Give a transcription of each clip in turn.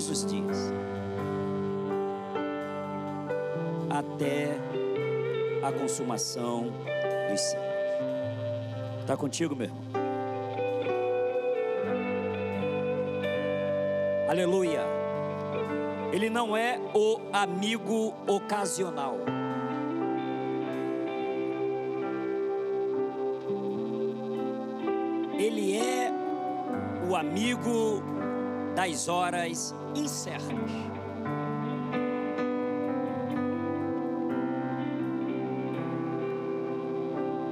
todos os dias, até a consumação dos séculos. Está contigo, meu irmão? Aleluia. Ele não é o amigo ocasional. Ele é o amigo das horas incertas.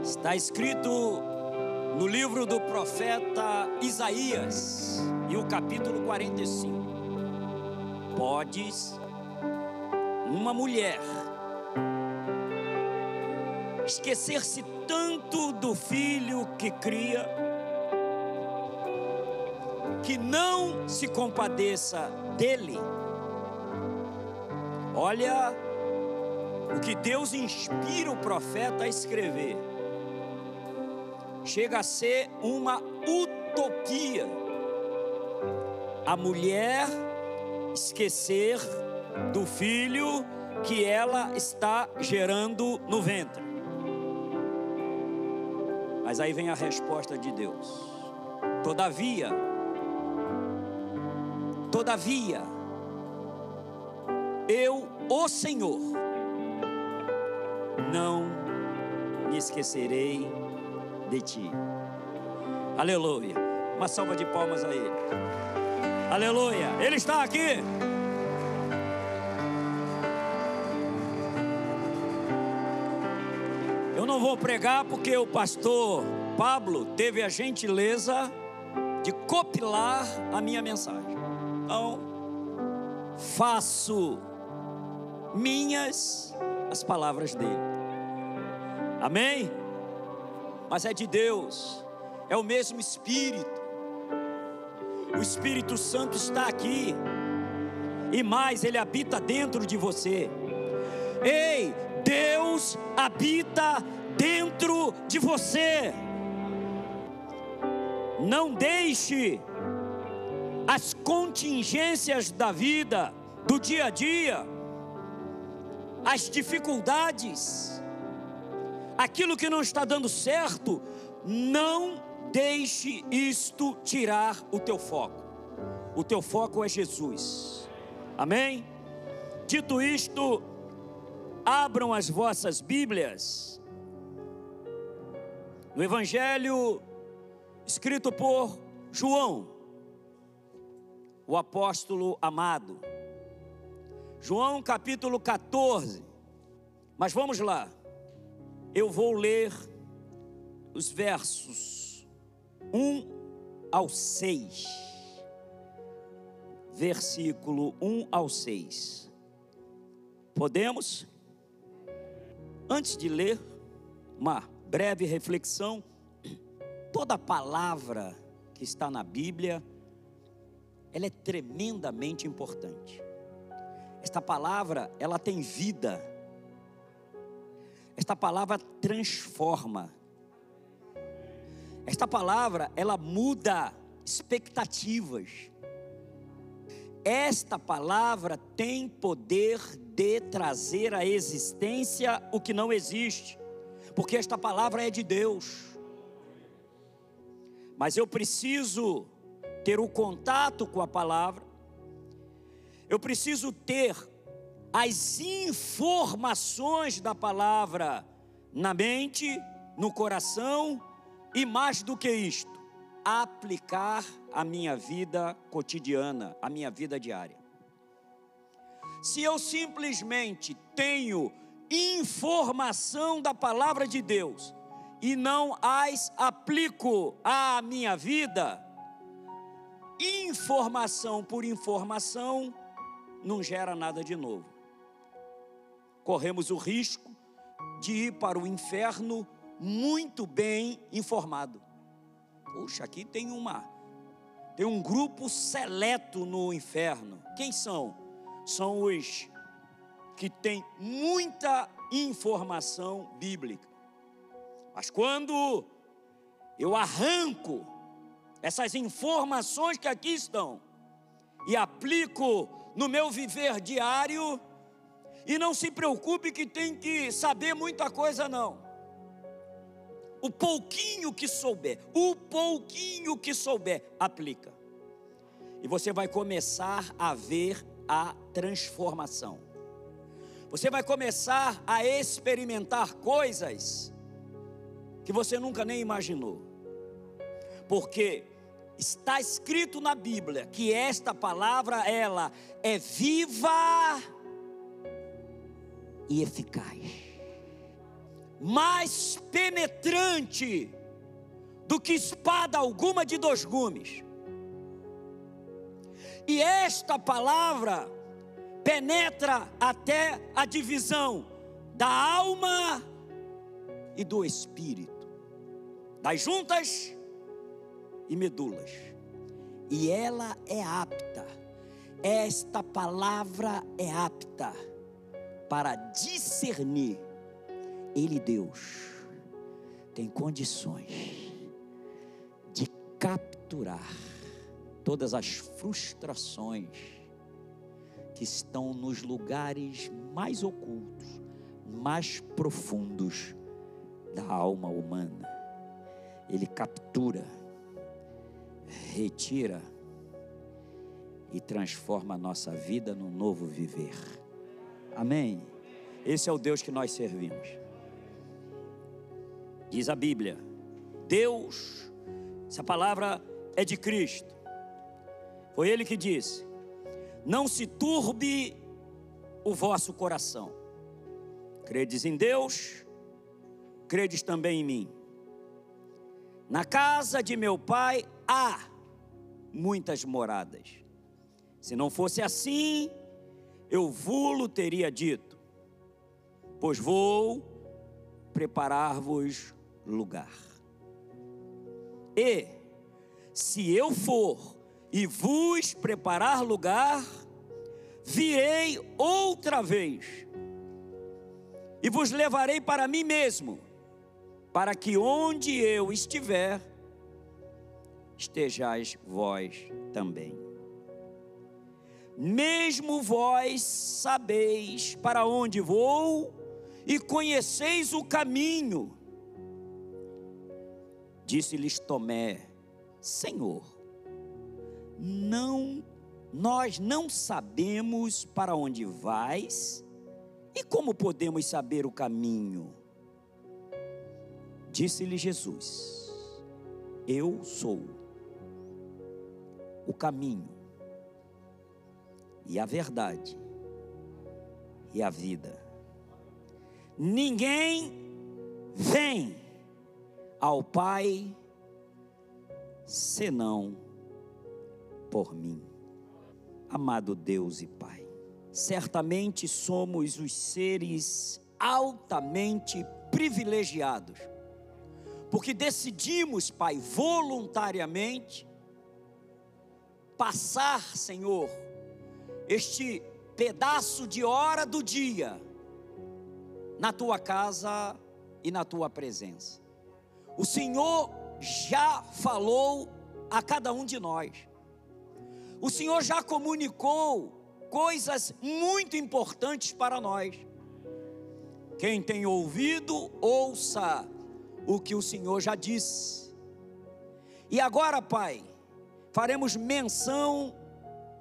Está escrito no livro do profeta Isaías, e o capítulo 45. Podes uma mulher esquecer-se tanto do filho que cria, que não se compadeça dele. Olha o que Deus inspira o profeta a escrever. Chega a ser uma utopia. A mulher esquecer do filho que ela está gerando no ventre. Mas aí vem a resposta de Deus. Todavia, todavia, eu, o Senhor, não me esquecerei de ti. Aleluia. Uma salva de palmas a Ele. Aleluia. Ele está aqui. Eu não vou pregar porque o pastor Pablo teve a gentileza de copilar a minha mensagem. Então, faço minhas as palavras dele. Amém? Mas é de Deus, é o mesmo Espírito. O Espírito Santo está aqui, e mais, ele habita dentro de você. Ei, Deus habita dentro de você. Não deixe as contingências da vida, do dia a dia, as dificuldades, aquilo que não está dando certo, não deixe isto tirar o teu foco. O teu foco é Jesus. Amém? Dito isto, abram as vossas Bíblias no Evangelho escrito por João, o apóstolo amado. João capítulo 14. Mas vamos lá. Eu vou ler os versos 1 ao 6. Versículo 1 ao 6. Podemos? Antes de ler, uma breve reflexão. Toda palavra que está na Bíblia, ela é tremendamente importante. Esta palavra, ela tem vida. Esta palavra transforma. Esta palavra, ela muda expectativas. Esta palavra tem poder de trazer à existência o que não existe, porque esta palavra é de Deus. Mas eu preciso ter o contato com a palavra, eu preciso ter as informações da palavra na mente, no coração e mais do que isto, aplicar a minha vida cotidiana, a minha vida diária. Se eu simplesmente tenho informação da palavra de Deus e não as aplico à minha vida, informação por informação não gera nada de novo. Corremos o risco de ir para o inferno muito bem informado. Puxa, aqui tem uma tem um grupo seleto no inferno. Quem são? São os que têm muita informação bíblica. Mas quando eu arranco essas informações que aqui estão e aplico no meu viver diário. E não se preocupe que tem que saber muita coisa, não. O pouquinho que souber, o pouquinho que souber, aplica. E você vai começar a ver a transformação. Você vai começar a experimentar coisas que você nunca nem imaginou. Porque está escrito na Bíblia que esta palavra ela é viva e eficaz. Mais penetrante do que espada alguma de dois gumes. E esta palavra penetra até a divisão da alma e do espírito, das juntas e medulas. E ela é apta, esta palavra é apta para discernir. Ele, Deus, tem condições de capturar todas as frustrações que estão nos lugares mais ocultos, mais profundos da alma humana. Ele captura, retira e transforma a nossa vida num novo viver. Amém. Esse é o Deus que nós servimos. Diz a Bíblia: Deus, essa palavra é de Cristo. Foi Ele que disse: não se turbe o vosso coração. Credes em Deus, credes também em mim. Na casa de meu pai há muitas moradas. Se não fosse assim, eu vulo teria dito, pois vou preparar-vos lugar. E, se eu for e vos preparar lugar, virei outra vez e vos levarei para mim mesmo, para que onde eu estiver, estejais vós também. Mesmo vós sabeis para onde vou e conheceis o caminho. Disse-lhes Tomé: Senhor, não nós não sabemos para onde vais e como podemos saber o caminho. Disse-lhe Jesus: Eu sou o caminho e a verdade e a vida. Ninguém vem ao Pai senão por mim. Amado Deus e Pai, certamente somos os seres altamente privilegiados, porque decidimos, Pai, voluntariamente, passar, Senhor, este pedaço de hora do dia na tua casa e na tua presença. O Senhor já falou a cada um de nós. O Senhor já comunicou coisas muito importantes para nós. Quem tem ouvido, ouça o que o Senhor já disse. E agora, Pai, faremos menção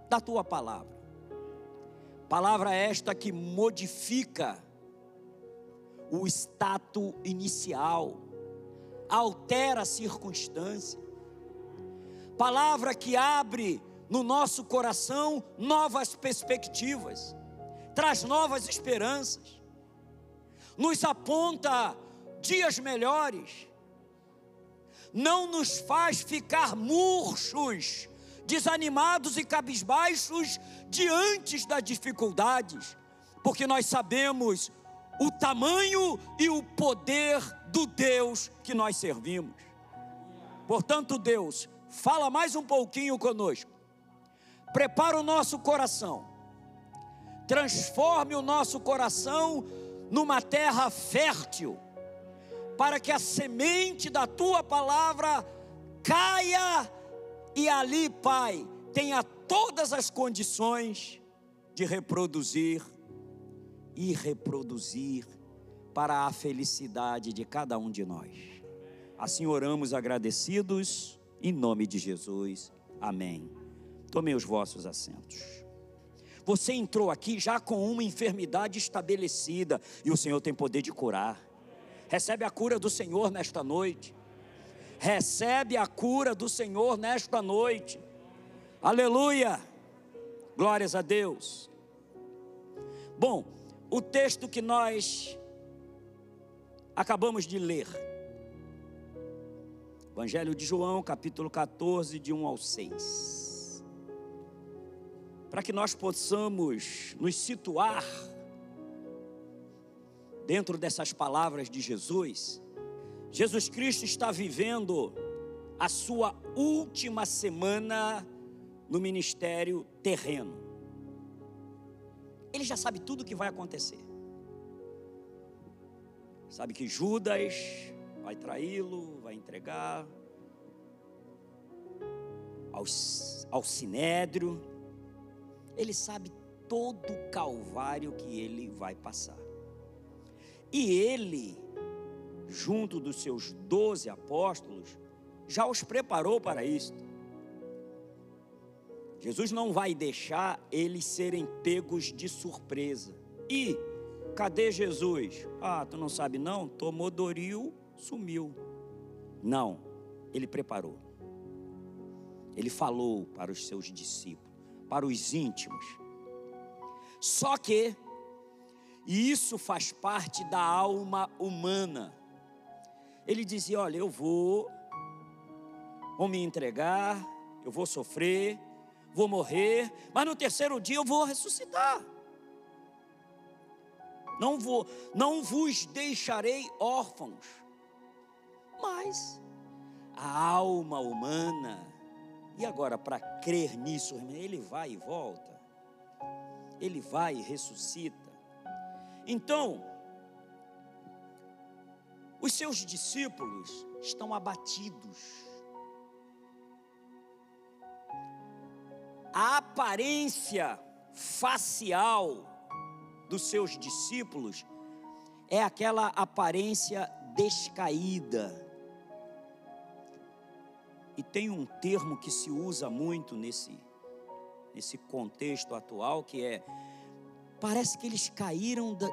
da tua palavra. Palavra esta que modifica o status inicial, altera a circunstância. Palavra que abre no nosso coração novas perspectivas, traz novas esperanças, nos aponta dias melhores, não nos faz ficar murchos, desanimados e cabisbaixos diante das dificuldades, porque nós sabemos o tamanho e o poder do Deus que nós servimos. Portanto, Deus, fala mais um pouquinho conosco. Prepara o nosso coração, transforme o nosso coração numa terra fértil, para que a semente da tua palavra caia e ali, Pai, tenha todas as condições de reproduzir e reproduzir para a felicidade de cada um de nós. Assim oramos agradecidos, em nome de Jesus. Amém. Tomem os vossos assentos. Você entrou aqui já com uma enfermidade estabelecida e o Senhor tem poder de curar. Recebe a cura do Senhor nesta noite. Recebe a cura do Senhor nesta noite. Aleluia! Glórias a Deus. Bom, o texto que nós acabamos de ler. Evangelho de João, capítulo 14, de 1 ao 6. Para que nós possamos nos situar dentro dessas palavras de Jesus, Jesus Cristo está vivendo a sua última semana no ministério terreno. Ele já sabe tudo o que vai acontecer. Sabe que Judas vai traí-lo, vai entregar ao, ao sinédrio. Ele sabe todo o calvário que ele vai passar. E ele, junto dos seus doze apóstolos, já os preparou para isto. Jesus não vai deixar eles serem pegos de surpresa. E cadê Jesus? Ah, tu não sabe não? Tomou Doril, sumiu. Não, ele preparou. Ele falou para os seus discípulos, para os íntimos. Só que e isso faz parte da alma humana. Ele dizia: Olha, eu vou, vou me entregar, eu vou sofrer, vou morrer, mas no terceiro dia eu vou ressuscitar. Não vou, não vos deixarei órfãos. Mas a alma humana, e agora para crer nisso, ele vai e volta. Ele vai e ressuscita. Então, os seus discípulos estão abatidos. A aparência facial dos seus discípulos é aquela aparência descaída. E tem um termo que se usa muito nesse, nesse contexto atual que é Parece que eles caíram, da,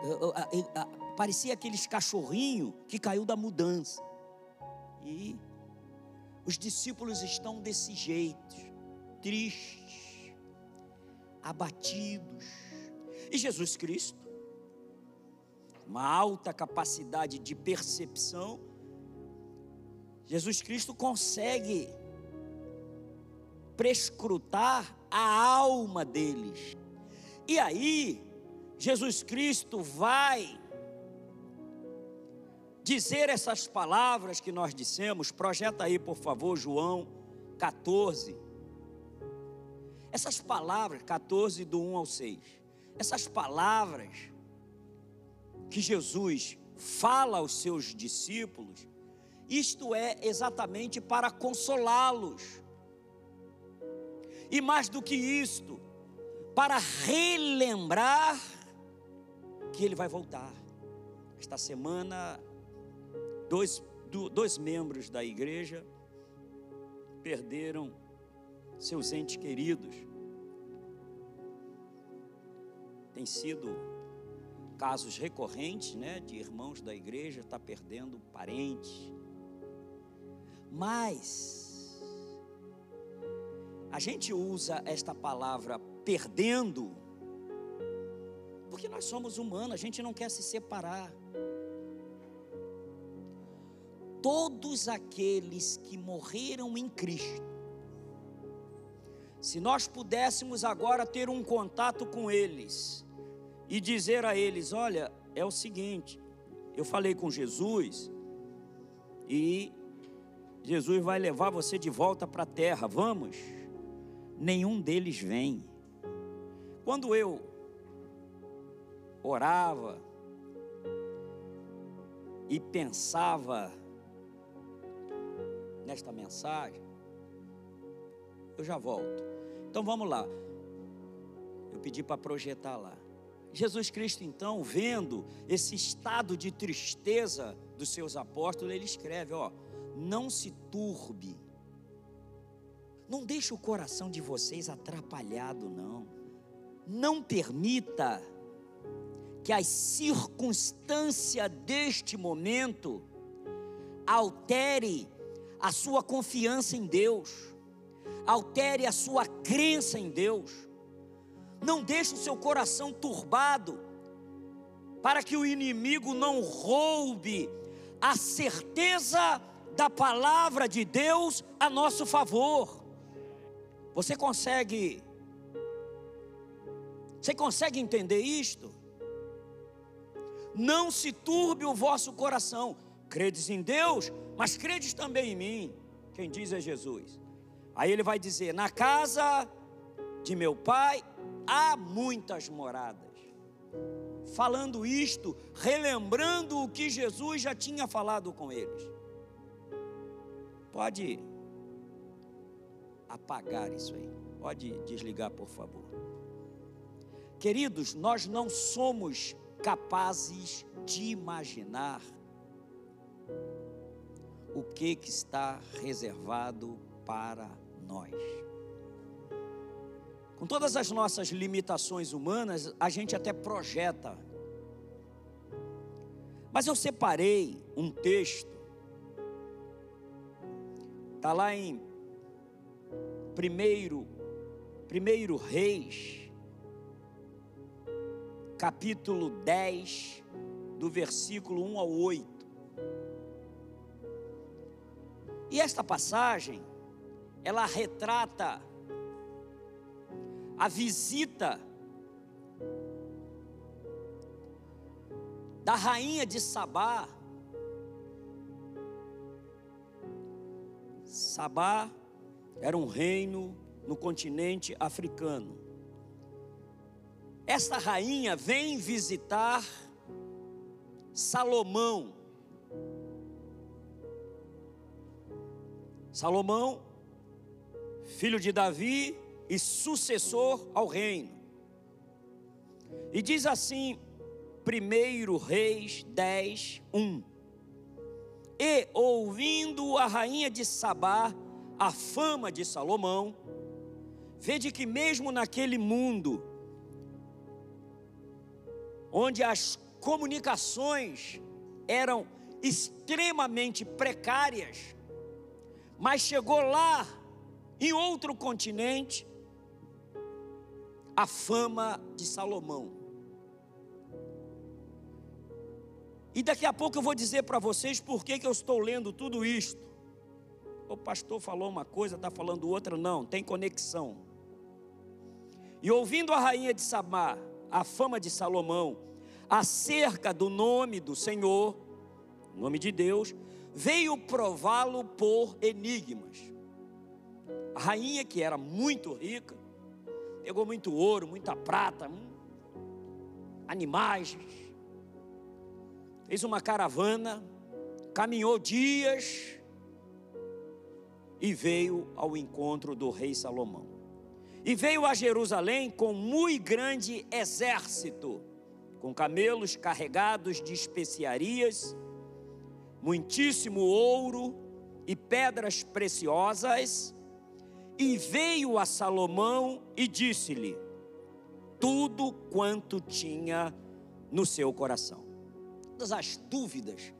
parecia aqueles cachorrinho que caiu da mudança. E os discípulos estão desse jeito, tristes, abatidos. E Jesus Cristo, uma alta capacidade de percepção, Jesus Cristo consegue prescrutar a alma deles. E aí, Jesus Cristo vai dizer essas palavras que nós dissemos, projeta aí, por favor, João 14. Essas palavras, 14 do 1 ao 6. Essas palavras que Jesus fala aos seus discípulos, isto é exatamente para consolá-los. E mais do que isto, para relembrar que ele vai voltar. Esta semana, dois, dois membros da igreja perderam seus entes queridos. Tem sido casos recorrentes, né, de irmãos da igreja estar tá perdendo parentes. Mas a gente usa esta palavra perdendo porque nós somos humanos, a gente não quer se separar. Todos aqueles que morreram em Cristo, se nós pudéssemos agora ter um contato com eles e dizer a eles: olha, é o seguinte, eu falei com Jesus e Jesus vai levar você de volta para a terra, vamos? Nenhum deles vem. Quando eu orava e pensava nesta mensagem, eu já volto. Então vamos lá. Eu pedi para projetar lá. Jesus Cristo, então, vendo esse estado de tristeza dos seus apóstolos, ele escreve: Ó, não se turbe, não deixe o coração de vocês atrapalhado, não. Não permita que as circunstâncias deste momento altere a sua confiança em Deus, altere a sua crença em Deus. Não deixe o seu coração turbado, para que o inimigo não roube a certeza da palavra de Deus a nosso favor. Você consegue Você consegue entender isto? Não se turbe o vosso coração. Credes em Deus, mas credes também em mim. Quem diz é Jesus. Aí ele vai dizer: Na casa de meu pai há muitas moradas. Falando isto, relembrando o que Jesus já tinha falado com eles. Pode apagar isso aí. Pode desligar, por favor. Queridos, nós não somos capazes de imaginar o que, que está reservado para nós. Com todas as nossas limitações humanas, a gente até projeta. Mas eu separei um texto, está lá em primeiro, primeiro Reis, capítulo 10, do versículo 1 ao 8. E esta passagem, ela retrata a visita da rainha de Sabá. Sabá era um reino no continente africano. Esta rainha vem visitar Salomão. Salomão, filho de Davi e sucessor ao reino. E diz assim, 1 Reis 10, 1. E ouvindo a rainha de Sabá a fama de Salomão, vede que mesmo naquele mundo, onde as comunicações eram extremamente precárias, mas chegou lá, em outro continente, a fama de Salomão. E daqui a pouco eu vou dizer para vocês por que, que eu estou lendo tudo isto. O pastor falou uma coisa, está falando outra, não, tem conexão. E ouvindo a rainha de Samar, a fama de Salomão, acerca do nome do Senhor, nome de Deus, veio prová-lo por enigmas. A rainha, que era muito rica, pegou muito ouro, muita prata, hum, animais, fez uma caravana, caminhou dias e veio ao encontro do rei Salomão. E veio a Jerusalém com muito grande exército, com camelos carregados de especiarias, muitíssimo ouro e pedras preciosas, e veio a Salomão e disse-lhe tudo quanto tinha no seu coração. Todas as dúvidas,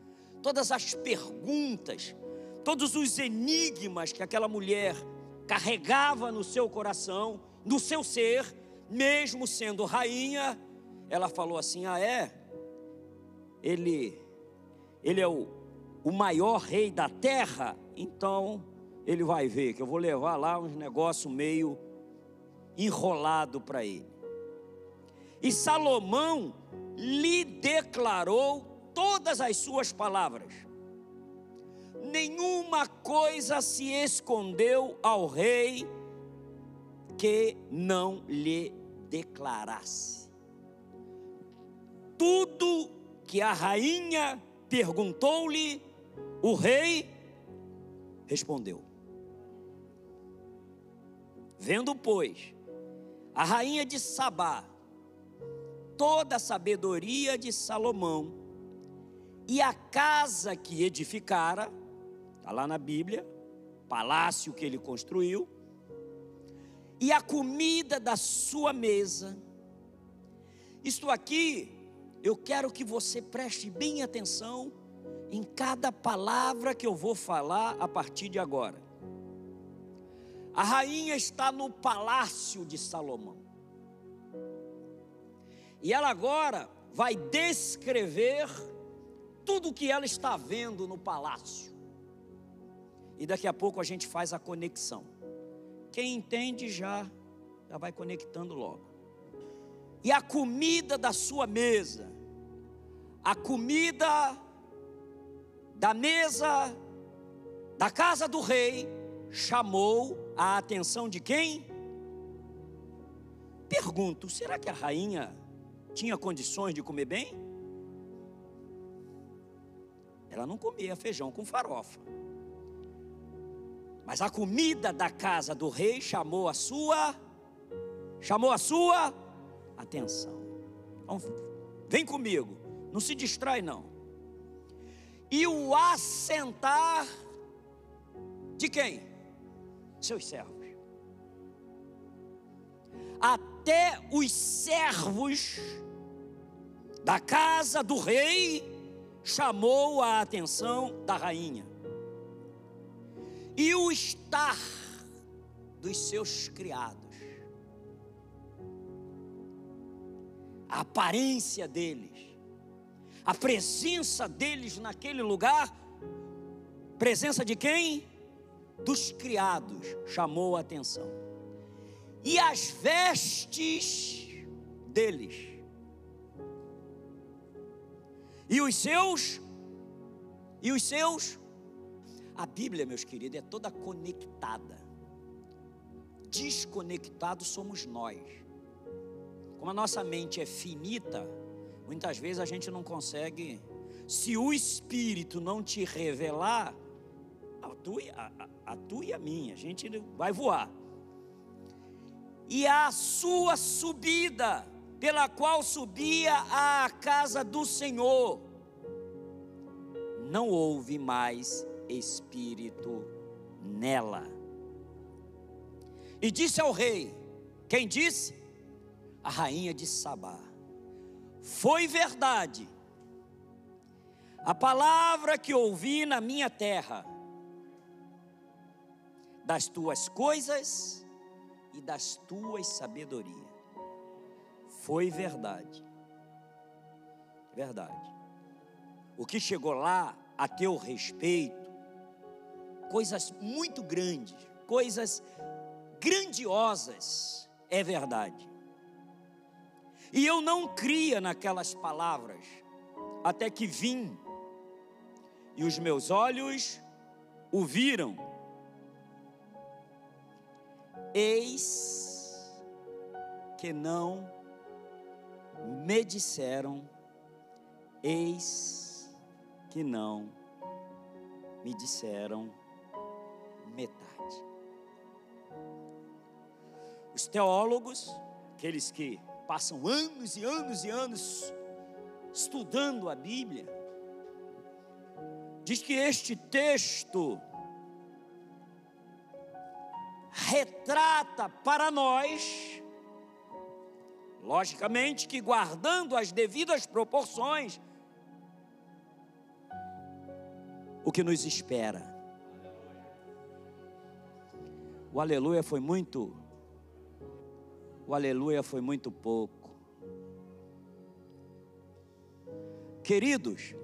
todas as perguntas, todos os enigmas que aquela mulher carregava no seu coração, no seu ser, mesmo sendo rainha, ela falou assim: "Ah, é? Ele ele é o, o maior rei da terra, então ele vai ver que eu vou levar lá uns negócios meio enrolado para ele. E Salomão lhe declarou todas as suas palavras. Nenhuma coisa se escondeu ao rei que não lhe declarasse. Tudo que a rainha perguntou-lhe, o rei respondeu. Vendo, pois, a rainha de Sabá, toda a sabedoria de Salomão, e a casa que edificara, está lá na Bíblia, palácio que ele construiu, e a comida da sua mesa. Isto aqui, eu quero que você preste bem atenção em cada palavra que eu vou falar a partir de agora. A rainha está no palácio de Salomão. E ela agora vai descrever tudo o que ela está vendo no palácio. E daqui a pouco a gente faz a conexão. Quem entende já, já vai conectando logo. E a comida da sua mesa, a comida da mesa da casa do rei, chamou a atenção de quem? Pergunto, será que a rainha tinha condições de comer bem? Ela não comia feijão com farofa. Mas a comida da casa do rei chamou a sua chamou a sua atenção. Então, vem comigo, não se distrai não. E o assentar de quem? seus servos. Até os servos da casa do rei chamou a atenção da rainha. E o estar dos seus criados. A aparência deles, a presença deles naquele lugar, presença de quem? dos criados chamou a atenção. E as vestes deles. E os seus e os seus a Bíblia, meus queridos, é toda conectada. Desconectados somos nós. Como a nossa mente é finita, muitas vezes a gente não consegue. Se o Espírito não te revelar, a tua, a, a tua e a minha, a gente vai voar. E a sua subida, pela qual subia à casa do Senhor, não houve mais espírito nela. E disse ao rei: Quem disse? A rainha de Sabá. Foi verdade. A palavra que ouvi na minha terra das tuas coisas e das tuas sabedoria. Foi verdade. Verdade. O que chegou lá a teu respeito, coisas muito grandes, coisas grandiosas, é verdade. E eu não cria naquelas palavras, até que vim, e os meus olhos o viram Eis que não me disseram, eis que não me disseram metade. Os teólogos, aqueles que passam anos e anos e anos estudando a Bíblia, diz que este texto retrata para nós, logicamente que guardando as devidas proporções, o que nos espera. O aleluia foi muito, o aleluia foi muito pouco. Queridos,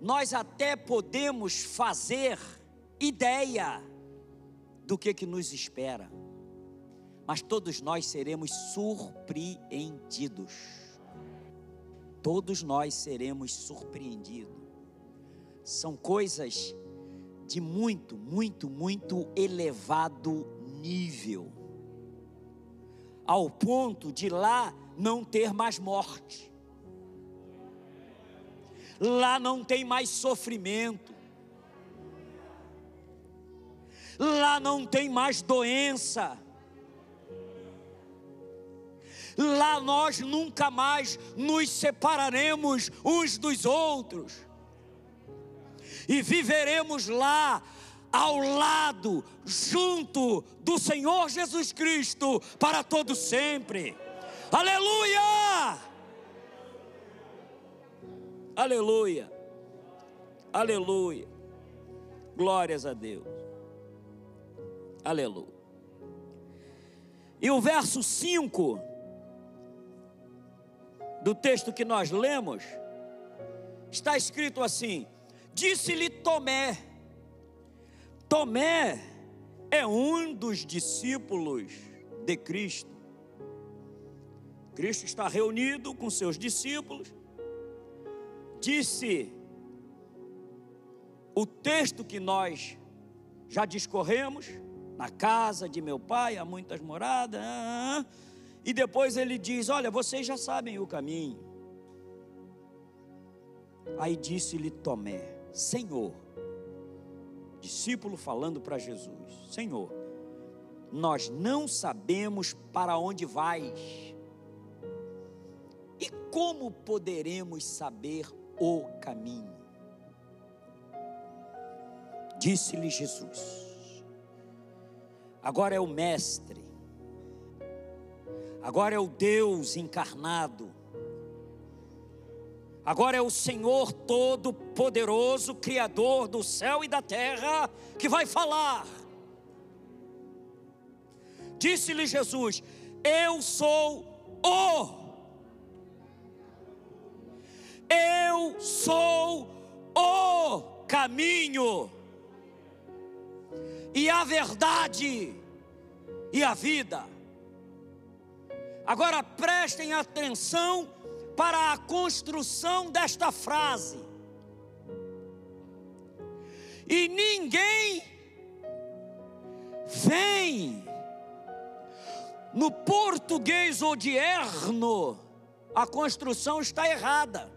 nós até podemos fazer ideia do que que nos espera. Mas todos nós seremos surpreendidos. Todos nós seremos surpreendidos. São coisas de muito, muito, muito elevado nível. Ao ponto de lá não ter mais morte. Lá não tem mais sofrimento lá não tem mais doença, Lá nós nunca mais nos separaremos uns dos outros. E viveremos lá ao lado, junto do Senhor Jesus Cristo para todo sempre. Aleluia! Aleluia! Aleluia! Glórias a Deus. Aleluia. E o verso 5 do texto que nós lemos, está escrito assim: Disse-lhe Tomé, Tomé é um dos discípulos de Cristo. Cristo está reunido com seus discípulos. Disse o texto que nós já discorremos: na casa de meu pai há muitas moradas. Ah, ah, ah. E depois ele diz: Olha, vocês já sabem o caminho. Aí disse-lhe Tomé: Senhor, discípulo falando para Jesus: Senhor, nós não sabemos para onde vais. E como poderemos saber o caminho? Disse-lhe Jesus: Agora é o Mestre, agora é o Deus encarnado, Agora é o Senhor Todo-Poderoso, Criador do céu e da terra, que vai falar. Disse-lhe Jesus: Eu sou o. Eu sou o caminho, e a verdade, e a vida. Agora prestem atenção para a construção desta frase. E ninguém vem no português odierno, a construção está errada.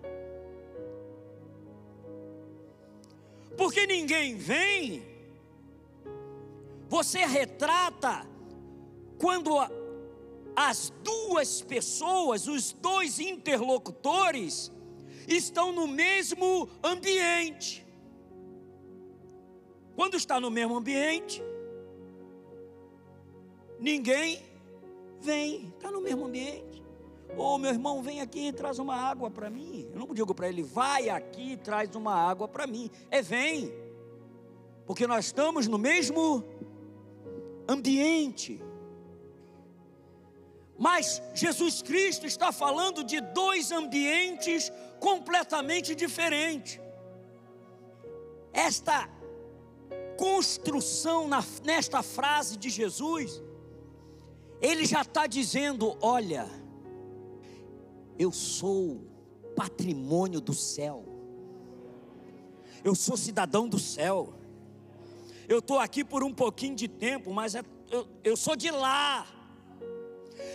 Porque ninguém vem, você retrata quando as duas pessoas, os dois interlocutores, estão no mesmo ambiente. Quando está no mesmo ambiente, ninguém vem, está no mesmo ambiente. Ô oh, meu irmão, vem aqui e traz uma água para mim. Eu não digo para ele, vai aqui e traz uma água para mim. É vem, porque nós estamos no mesmo ambiente. Mas Jesus Cristo está falando de dois ambientes completamente diferentes. Esta construção na, nesta frase de Jesus, ele já está dizendo: olha, eu sou patrimônio do céu, eu sou cidadão do céu, eu estou aqui por um pouquinho de tempo, mas é, eu, eu sou de lá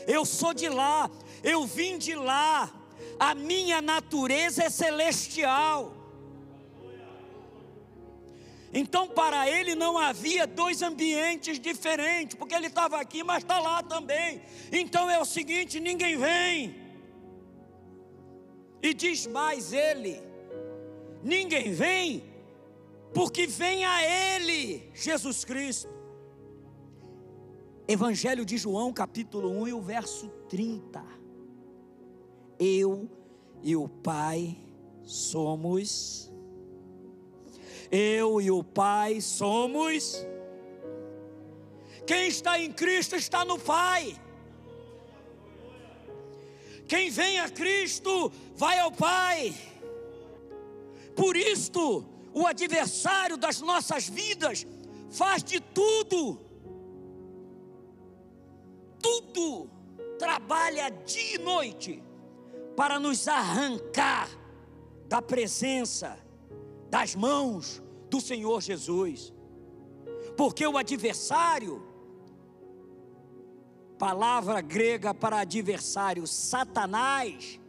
eu sou de lá, eu vim de lá, a minha natureza é celestial. Então, para ele não havia dois ambientes diferentes, porque ele estava aqui, mas está lá também. Então é o seguinte: ninguém vem. E diz mais ele: ninguém vem, porque vem a ele, Jesus Cristo. Evangelho de João, capítulo 1 e o verso 30. Eu e o Pai somos. Eu e o Pai somos. Quem está em Cristo está no Pai. Quem vem a Cristo vai ao Pai. Por isto, o adversário das nossas vidas faz de tudo tudo trabalha dia e noite para nos arrancar da presença, das mãos do Senhor Jesus. Porque o adversário, palavra grega para adversário, Satanás,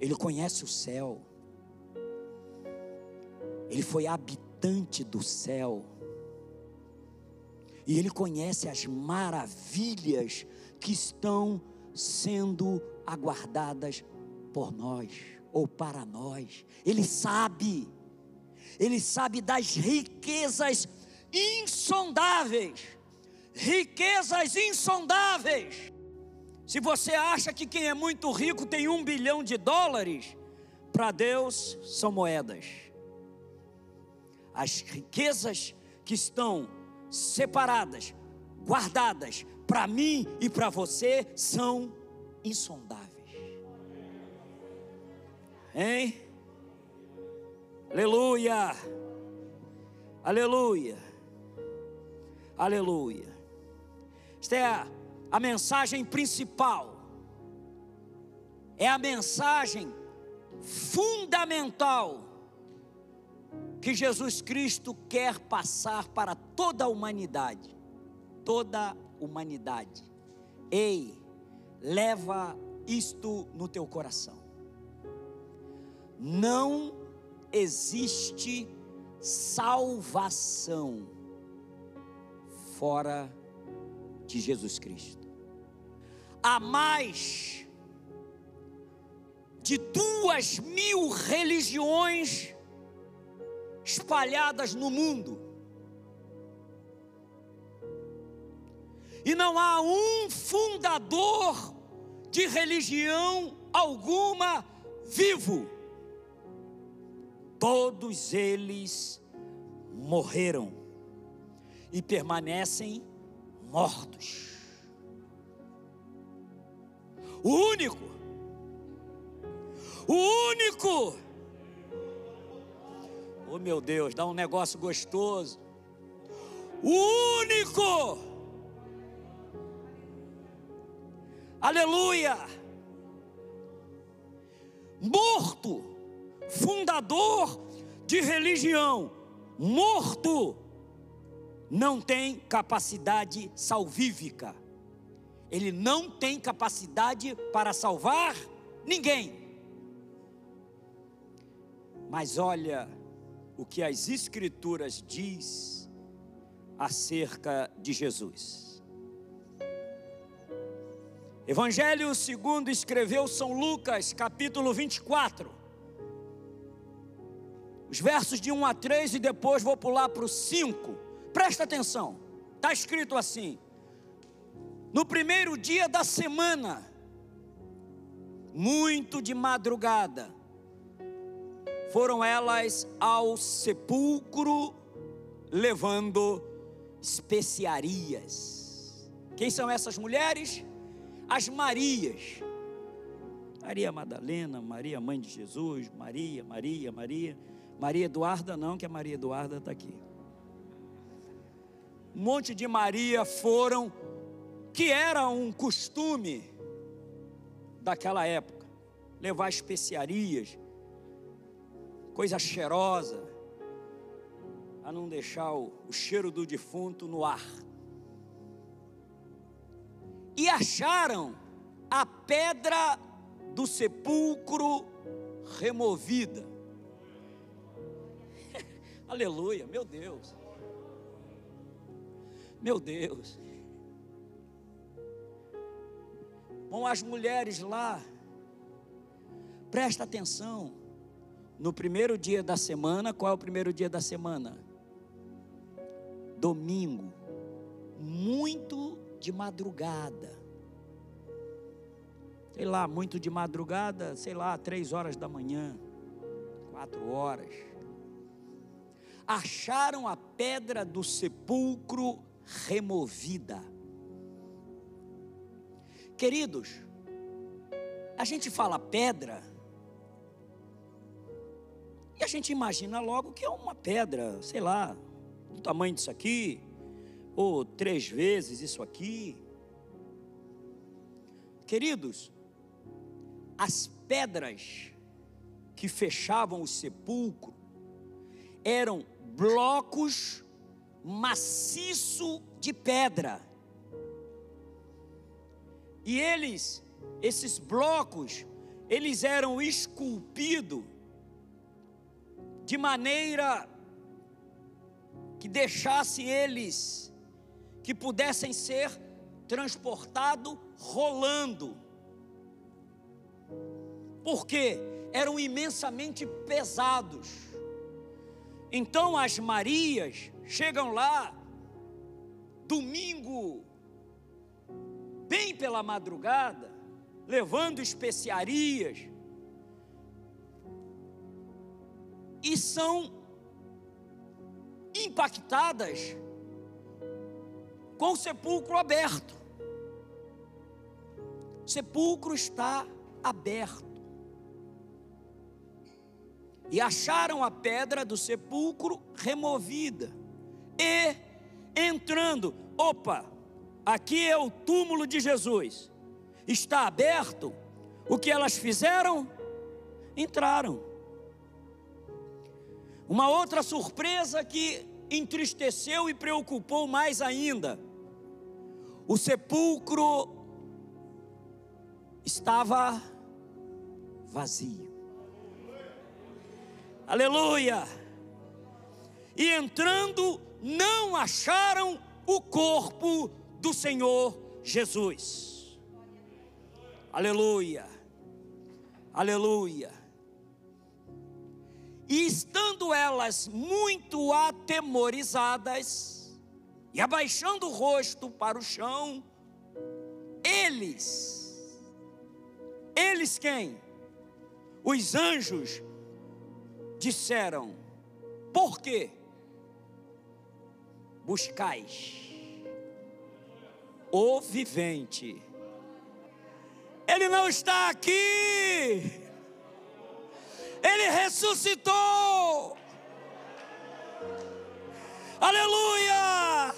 ele conhece o céu, ele foi habitante do céu, e ele conhece as maravilhas que estão sendo aguardadas por nós ou para nós. Ele sabe, ele sabe das riquezas insondáveis riquezas insondáveis. Se você acha que quem é muito rico tem um bilhão de dólares, para Deus são moedas. As riquezas que estão separadas, guardadas para mim e para você são insondáveis. Hein? Aleluia! Aleluia! Aleluia! Esta é a, a mensagem principal, é a mensagem fundamental que Jesus Cristo quer passar para toda a humanidade. Toda humanidade. Ei, leva isto no teu coração. Não existe salvação fora de Jesus Cristo. Há mais de duas mil religiões espalhadas no mundo. E não há um fundador de religião alguma vivo. Todos eles morreram e permanecem mortos. O único, o único, oh meu Deus, dá um negócio gostoso. O único, aleluia, morto, fundador de religião, morto não tem capacidade salvífica. Ele não tem capacidade para salvar ninguém. Mas olha o que as escrituras diz acerca de Jesus. Evangelho segundo escreveu São Lucas, capítulo 24. Os versos de 1 a 3 e depois vou pular para o 5 Presta atenção, está escrito assim: no primeiro dia da semana, muito de madrugada, foram elas ao sepulcro levando especiarias. Quem são essas mulheres? As Marias. Maria Madalena, Maria mãe de Jesus, Maria, Maria, Maria. Maria Eduarda não, que a Maria Eduarda está aqui um monte de Maria foram, que era um costume daquela época, levar especiarias, coisa cheirosa, a não deixar o, o cheiro do defunto no ar. E acharam a pedra do sepulcro removida. Aleluia, meu Deus. Meu Deus. Bom, as mulheres lá, presta atenção. No primeiro dia da semana, qual é o primeiro dia da semana? Domingo. Muito de madrugada. Sei lá, muito de madrugada, sei lá, três horas da manhã, quatro horas. Acharam a pedra do sepulcro removida. Queridos, a gente fala pedra, e a gente imagina logo que é uma pedra, sei lá, do tamanho disso aqui, ou três vezes isso aqui. Queridos, as pedras que fechavam o sepulcro eram blocos maciço de pedra. E eles, esses blocos, eles eram esculpidos de maneira que deixasse eles, que pudessem ser transportados rolando. porque eram imensamente pesados. Então as Marias chegam lá, domingo, bem pela madrugada, levando especiarias, e são impactadas com o sepulcro aberto. O sepulcro está aberto. E acharam a pedra do sepulcro removida. E entrando, opa, aqui é o túmulo de Jesus. Está aberto. O que elas fizeram? Entraram. Uma outra surpresa que entristeceu e preocupou mais ainda. O sepulcro estava vazio. Aleluia! E entrando, não acharam o corpo do Senhor Jesus. Aleluia! Aleluia! E estando elas muito atemorizadas, e abaixando o rosto para o chão, eles, eles quem? Os anjos disseram: Por quê? Buscais o vivente. Ele não está aqui. Ele ressuscitou. Aleluia!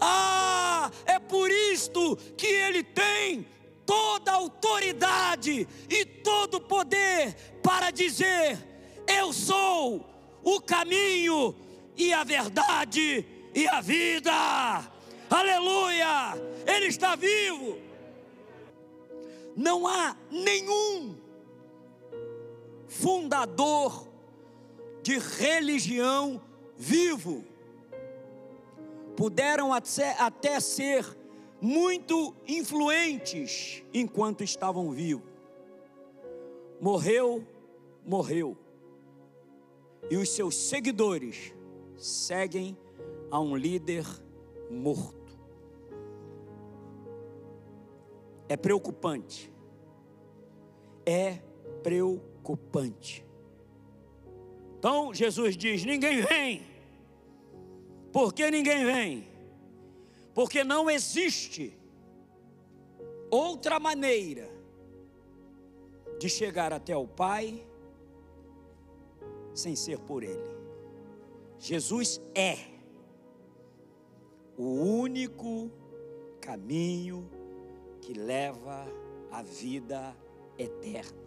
Ah, é por isto que ele tem toda autoridade e todo poder para dizer: Eu sou o caminho e a verdade e a vida. Aleluia! Ele está vivo não há nenhum fundador de religião vivo. Puderam até, ser muito influentes enquanto estavam vivos. Morreu, morreu. E os seus seguidores seguem a um líder morto. É preocupante. É preocupante. Então Jesus diz: ninguém vem. Por que ninguém vem? Porque não existe outra maneira de chegar até o Pai sem ser por Ele. Jesus é o único caminho que leva à vida eterna.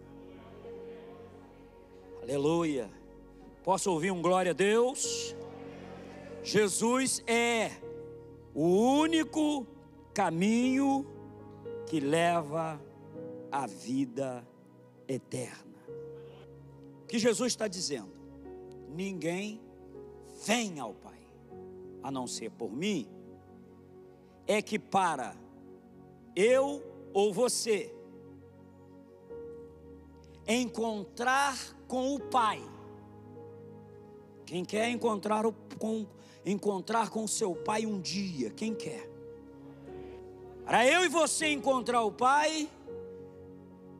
Aleluia. Posso ouvir um glória a Deus? Jesus é o único caminho que leva à vida eterna. O que Jesus está dizendo? Ninguém vem ao Pai, a não ser por mim, é que para eu ou você, encontrar com o Pai. Quem quer encontrar o, com, encontrar com seu Pai um dia? Quem quer? Para eu e você encontrar o Pai,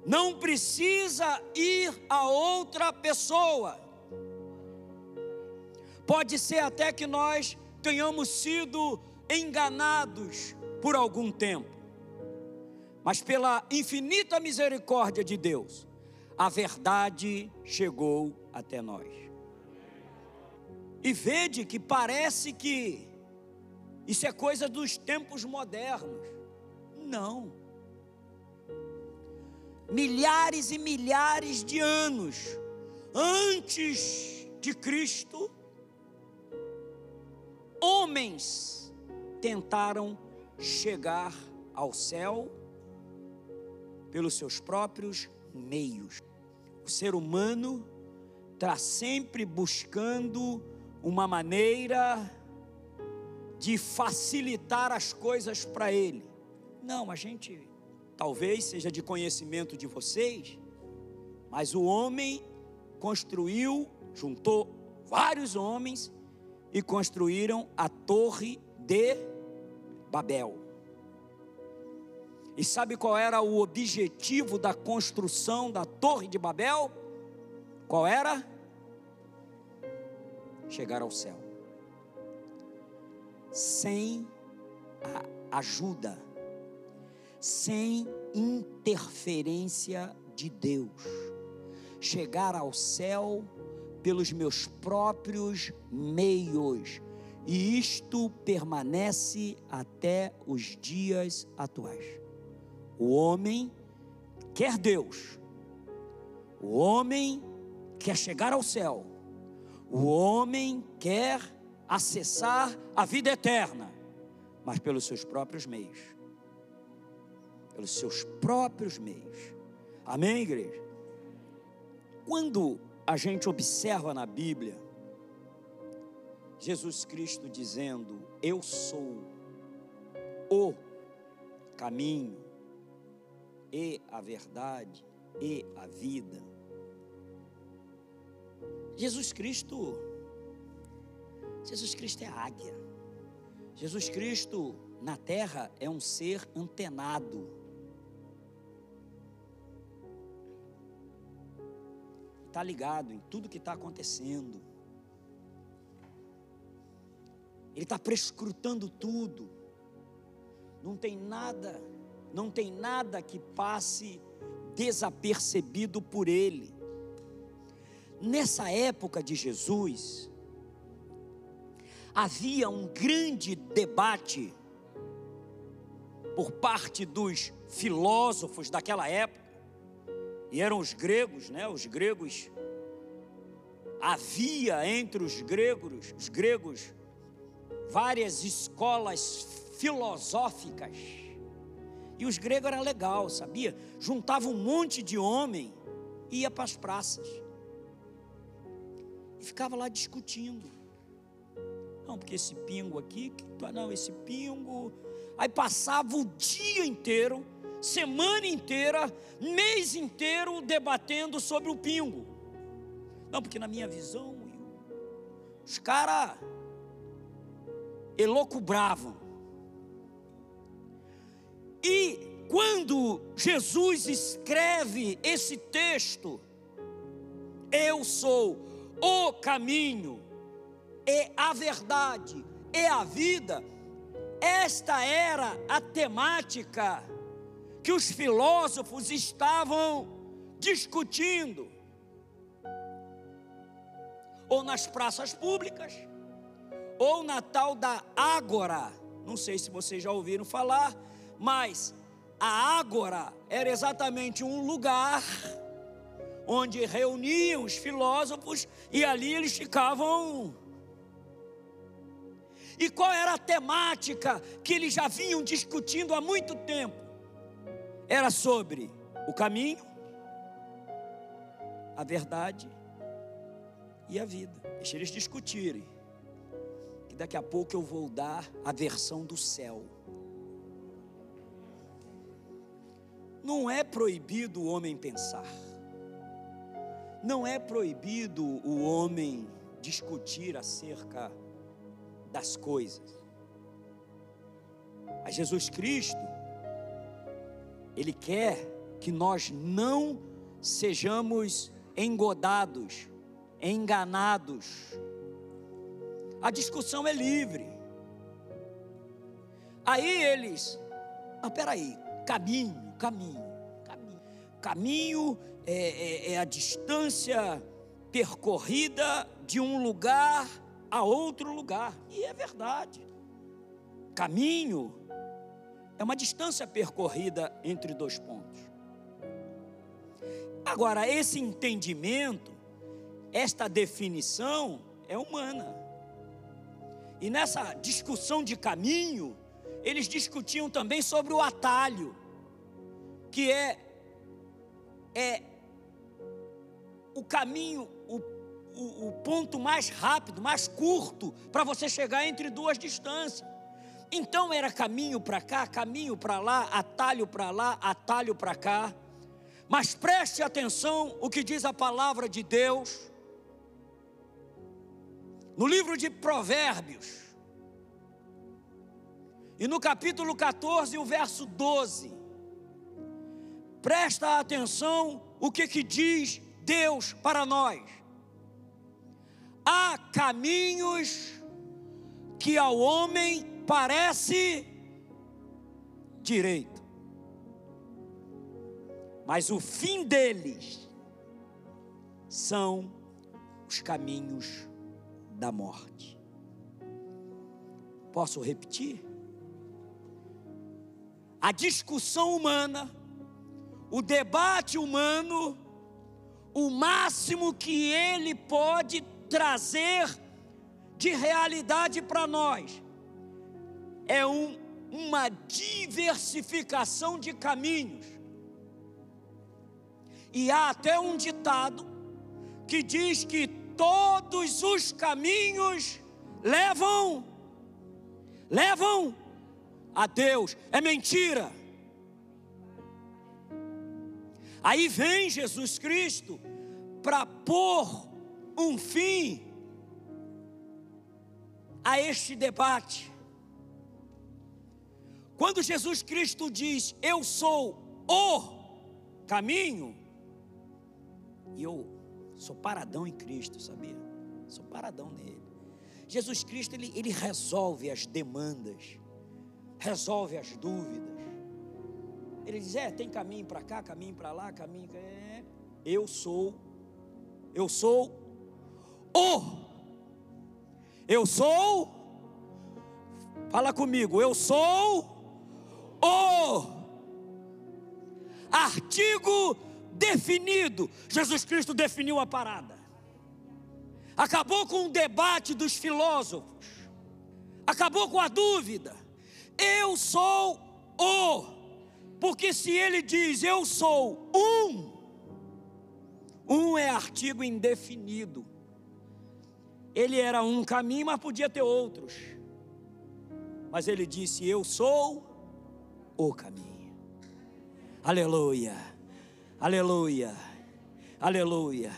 não precisa ir a outra pessoa. Pode ser até que nós tenhamos sido enganados por algum tempo mas pela infinita misericórdia de Deus, a verdade chegou até nós. E vede que parece que isso é coisa dos tempos modernos. Não. Milhares e milhares de anos antes de Cristo, homens tentaram chegar ao céu pelos seus próprios meios. O ser humano está sempre buscando uma maneira de facilitar as coisas para ele. Não, a gente talvez seja de conhecimento de vocês, mas o homem construiu, juntou vários homens e construíram a Torre de Babel. E sabe qual era o objetivo da construção da Torre de Babel? Qual era? Chegar ao céu. Sem ajuda, sem interferência de Deus. Chegar ao céu pelos meus próprios meios. E isto permanece até os dias atuais. O homem quer Deus. O homem quer chegar ao céu. O homem quer acessar a vida eterna, mas pelos seus próprios meios. Pelos seus próprios meios. Amém, igreja? Quando a gente observa na Bíblia Jesus Cristo dizendo: Eu sou o caminho, e a verdade, e a vida. Jesus Cristo, Jesus Cristo é águia. Jesus Cristo na terra é um ser antenado. está ligado em tudo que está acontecendo. Ele está prescrutando tudo. Não tem nada, não tem nada que passe desapercebido por ele. Nessa época de Jesus, havia um grande debate por parte dos filósofos daquela época e eram os gregos, né? Os gregos havia entre os gregos, os gregos várias escolas filosóficas. E os gregos era legal, sabia? Juntava um monte de homem e ia para as praças. E ficava lá discutindo. Não, porque esse pingo aqui, não, esse pingo. Aí passava o dia inteiro semana inteira, mês inteiro debatendo sobre o pingo. Não, porque na minha visão, os caras elocubravam. E quando Jesus escreve esse texto, eu sou o caminho, e a verdade, e a vida, esta era a temática que os filósofos estavam discutindo, ou nas praças públicas, ou na tal da Ágora. Não sei se vocês já ouviram falar, mas a Ágora era exatamente um lugar onde reuniam os filósofos e ali eles ficavam. E qual era a temática que eles já vinham discutindo há muito tempo? era sobre o caminho, a verdade e a vida. Deixa eles discutirem. Que daqui a pouco eu vou dar a versão do céu. Não é proibido o homem pensar. Não é proibido o homem discutir acerca das coisas. A Jesus Cristo ele quer que nós não sejamos engodados, enganados. A discussão é livre. Aí eles, ah, peraí, caminho, caminho, caminho. É, é, é a distância percorrida de um lugar a outro lugar. E é verdade. Caminho é uma distância percorrida entre dois pontos. Agora, esse entendimento, esta definição é humana. E nessa discussão de caminho, eles discutiam também sobre o atalho, que é é o caminho, o, o, o ponto mais rápido, mais curto para você chegar entre duas distâncias. Então era caminho para cá, caminho para lá, atalho para lá, atalho para cá. Mas preste atenção o que diz a palavra de Deus. No livro de Provérbios, e no capítulo 14, o verso 12. Presta atenção o que, que diz Deus para nós. Há caminhos que ao homem parece direito, mas o fim deles são os caminhos da morte. Posso repetir? A discussão humana, o debate humano, o máximo que ele pode trazer de realidade para nós é um, uma diversificação de caminhos. E há até um ditado que diz que todos os caminhos levam levam a Deus. É mentira. Aí vem Jesus Cristo para pôr um fim a este debate. Quando Jesus Cristo diz: Eu sou o caminho, e eu sou paradão em Cristo, sabia? Sou paradão nele. Jesus Cristo, ele, ele resolve as demandas, resolve as dúvidas. Ele diz: É, tem caminho para cá, caminho para lá, caminho. É, eu sou, eu sou o. Eu sou, fala comigo, eu sou o artigo definido. Jesus Cristo definiu a parada. Acabou com o debate dos filósofos. Acabou com a dúvida. Eu sou o. Porque se ele diz eu sou um, um é artigo indefinido. Ele era um caminho, mas podia ter outros. Mas ele disse: Eu sou o caminho. Aleluia, aleluia, aleluia.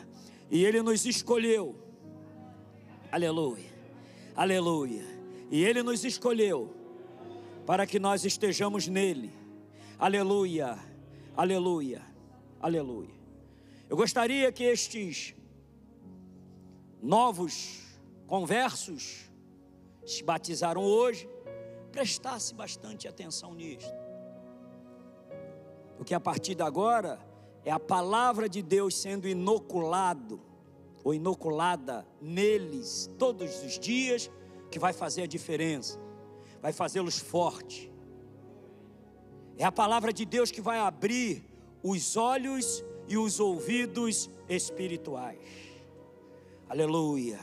E ele nos escolheu. Aleluia, aleluia. E ele nos escolheu para que nós estejamos nele. Aleluia, aleluia, aleluia. Eu gostaria que estes novos conversos se batizaram hoje, prestasse bastante atenção nisto. Porque a partir de agora é a palavra de Deus sendo inoculado ou inoculada neles todos os dias que vai fazer a diferença, vai fazê-los fortes. É a palavra de Deus que vai abrir os olhos e os ouvidos espirituais. Aleluia.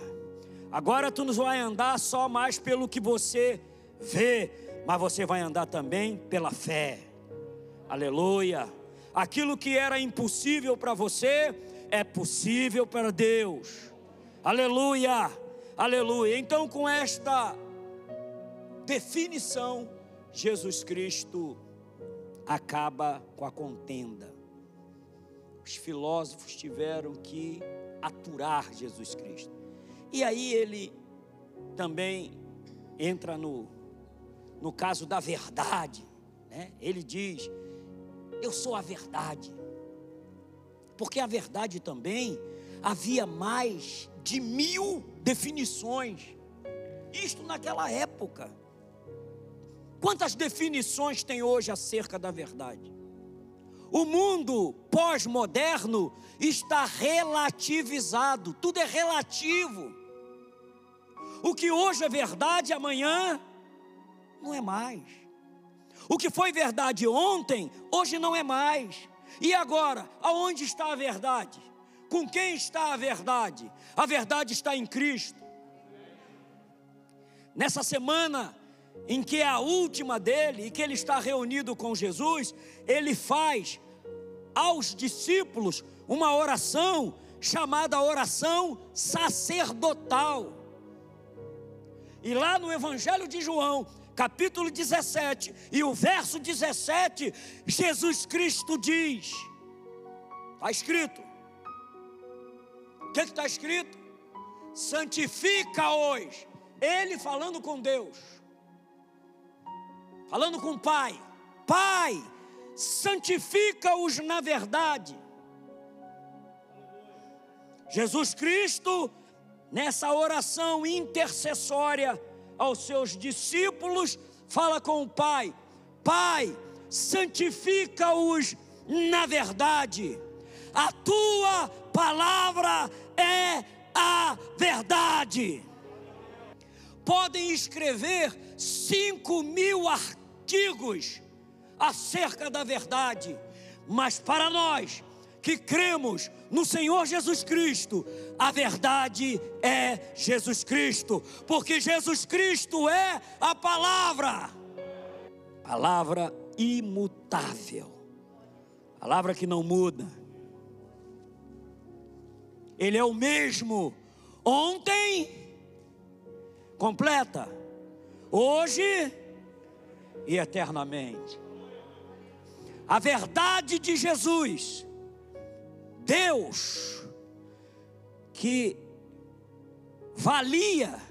Agora tu não vai andar só mais pelo que você vê, mas você vai andar também pela fé. Aleluia. Aquilo que era impossível para você é possível para Deus. Aleluia. Aleluia. Então, com esta definição, Jesus Cristo acaba com a contenda. Os filósofos tiveram que aturar Jesus Cristo. E aí ele também entra no, no caso da verdade. Né? Ele diz: Eu sou a verdade. Porque a verdade também havia mais de mil definições. Isto naquela época. Quantas definições tem hoje acerca da verdade? O mundo pós-moderno está relativizado, tudo é relativo. O que hoje é verdade, amanhã não é mais. O que foi verdade ontem, hoje não é mais. E agora, aonde está a verdade? Com quem está a verdade? A verdade está em Cristo. Nessa semana em que é a última dele e que ele está reunido com Jesus, ele faz aos discípulos uma oração chamada oração sacerdotal. E lá no Evangelho de João, capítulo 17 e o verso 17, Jesus Cristo diz: está escrito, o que está escrito? Santifica-os, Ele falando com Deus, falando com o Pai, Pai, santifica-os na verdade. Jesus Cristo, nessa oração intercessória aos seus discípulos, fala com o Pai: Pai, santifica-os na verdade, a tua palavra é a verdade. Podem escrever cinco mil artigos acerca da verdade, mas para nós que cremos no Senhor Jesus Cristo, a verdade é Jesus Cristo, porque Jesus Cristo é a palavra, palavra imutável, palavra que não muda. Ele é o mesmo ontem, completa, hoje e eternamente. A verdade de Jesus Deus que valia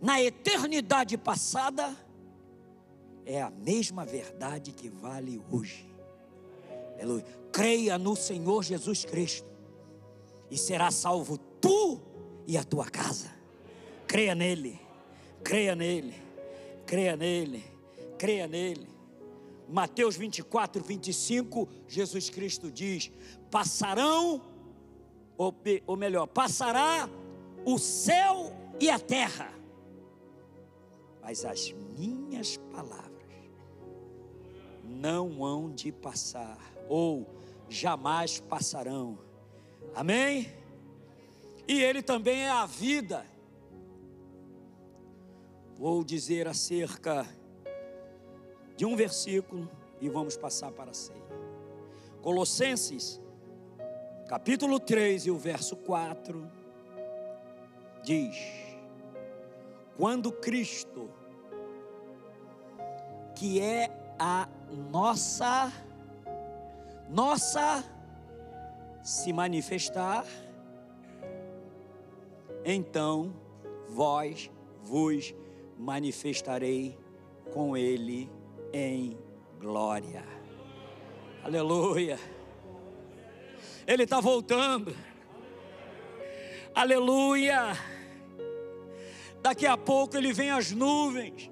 na eternidade passada é a mesma verdade que vale hoje. Aleluia. Creia no Senhor Jesus Cristo e será salvo tu e a tua casa. Creia nele, creia nele, creia nele, creia nele. Mateus 24, 25, Jesus Cristo diz: passarão, ou, ou melhor, passará o céu e a terra, mas as minhas palavras não hão de passar, ou jamais passarão. Amém? E Ele também é a vida. Vou dizer acerca de um versículo e vamos passar para a ceia. Colossenses capítulo 3 e o verso 4 diz: Quando Cristo, que é a nossa, nossa, se manifestar, então vós vos manifestarei com Ele em glória. Aleluia. Ele está voltando. Aleluia. Daqui a pouco ele vem as nuvens,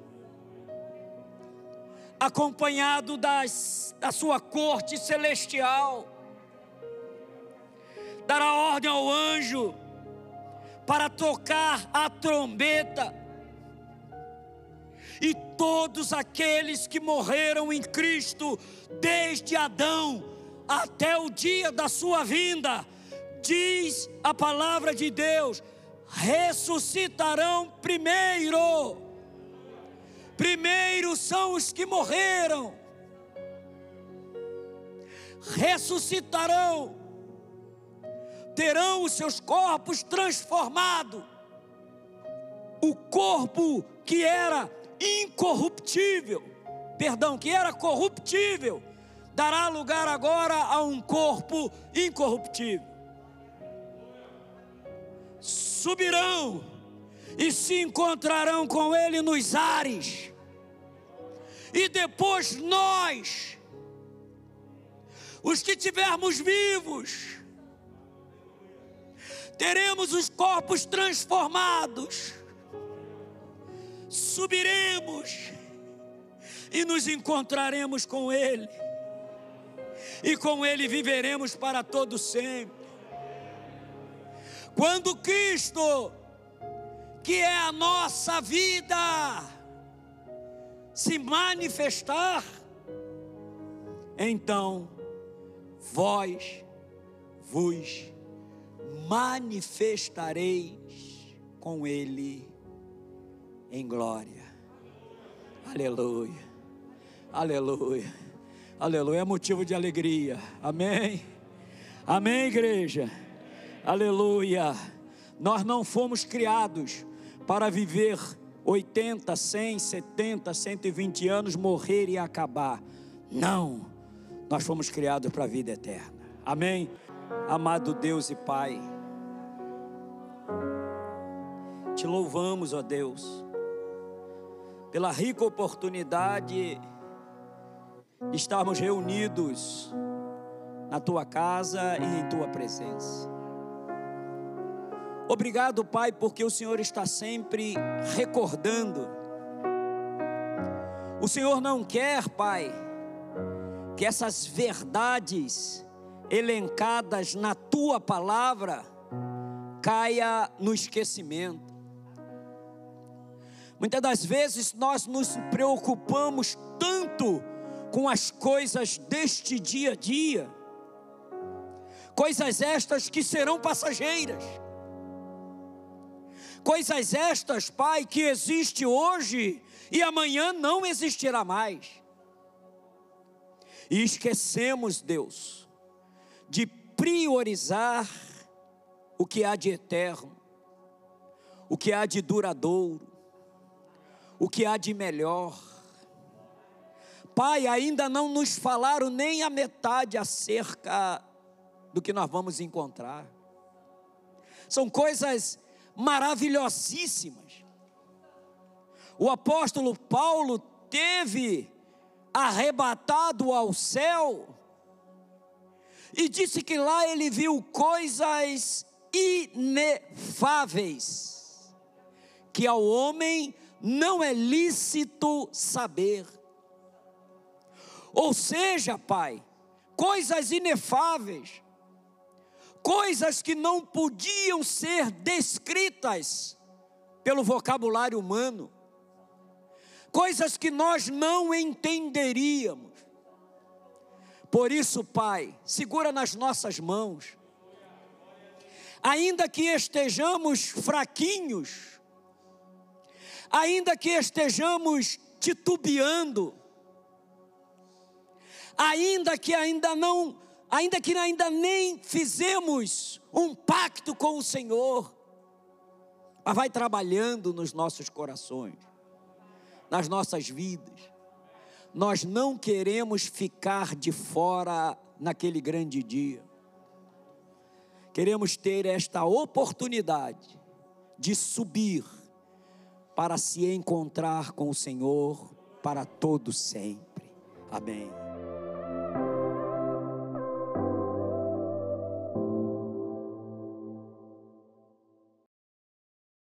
acompanhado das, da sua corte celestial, dará ordem ao anjo para tocar a trombeta, e todos aqueles que morreram em Cristo, desde Adão, até o dia da sua vinda, diz a palavra de Deus, ressuscitarão primeiro. Primeiro são os que morreram, ressuscitarão, terão os seus corpos transformados. O corpo que era incorruptível, perdão, que era corruptível, dará lugar agora a um corpo incorruptível. Subirão e se encontrarão com Ele nos ares, e depois nós, os que tivermos vivos, teremos os corpos transformados, subiremos e nos encontraremos com Ele e com Ele viveremos para todo sempre. Quando Cristo, que é a nossa vida, se manifestar, então vós vos manifestareis com Ele em glória. Aleluia, aleluia. Aleluia, é motivo de alegria. Amém. Amém, igreja. Aleluia. Nós não fomos criados para viver 80, 100, 70, 120 anos morrer e acabar. Não, nós fomos criados para a vida eterna. Amém? Amado Deus e Pai, te louvamos, ó Deus, pela rica oportunidade de estarmos reunidos na tua casa e em tua presença. Obrigado, Pai, porque o Senhor está sempre recordando. O Senhor não quer, Pai, que essas verdades elencadas na tua palavra caia no esquecimento. Muitas das vezes nós nos preocupamos tanto com as coisas deste dia a dia, coisas estas que serão passageiras Coisas estas, Pai, que existe hoje e amanhã não existirá mais. E esquecemos, Deus, de priorizar o que há de eterno, o que há de duradouro, o que há de melhor. Pai, ainda não nos falaram nem a metade acerca do que nós vamos encontrar. São coisas maravilhosíssimas. O apóstolo Paulo teve arrebatado ao céu e disse que lá ele viu coisas inefáveis que ao homem não é lícito saber. Ou seja, Pai, coisas inefáveis coisas que não podiam ser descritas pelo vocabulário humano, coisas que nós não entenderíamos. Por isso, Pai, segura nas nossas mãos, ainda que estejamos fraquinhos, ainda que estejamos titubeando, ainda que ainda não ainda que ainda nem fizemos um pacto com o Senhor, mas vai trabalhando nos nossos corações, nas nossas vidas. Nós não queremos ficar de fora naquele grande dia. Queremos ter esta oportunidade de subir para se encontrar com o Senhor para todo sempre. Amém.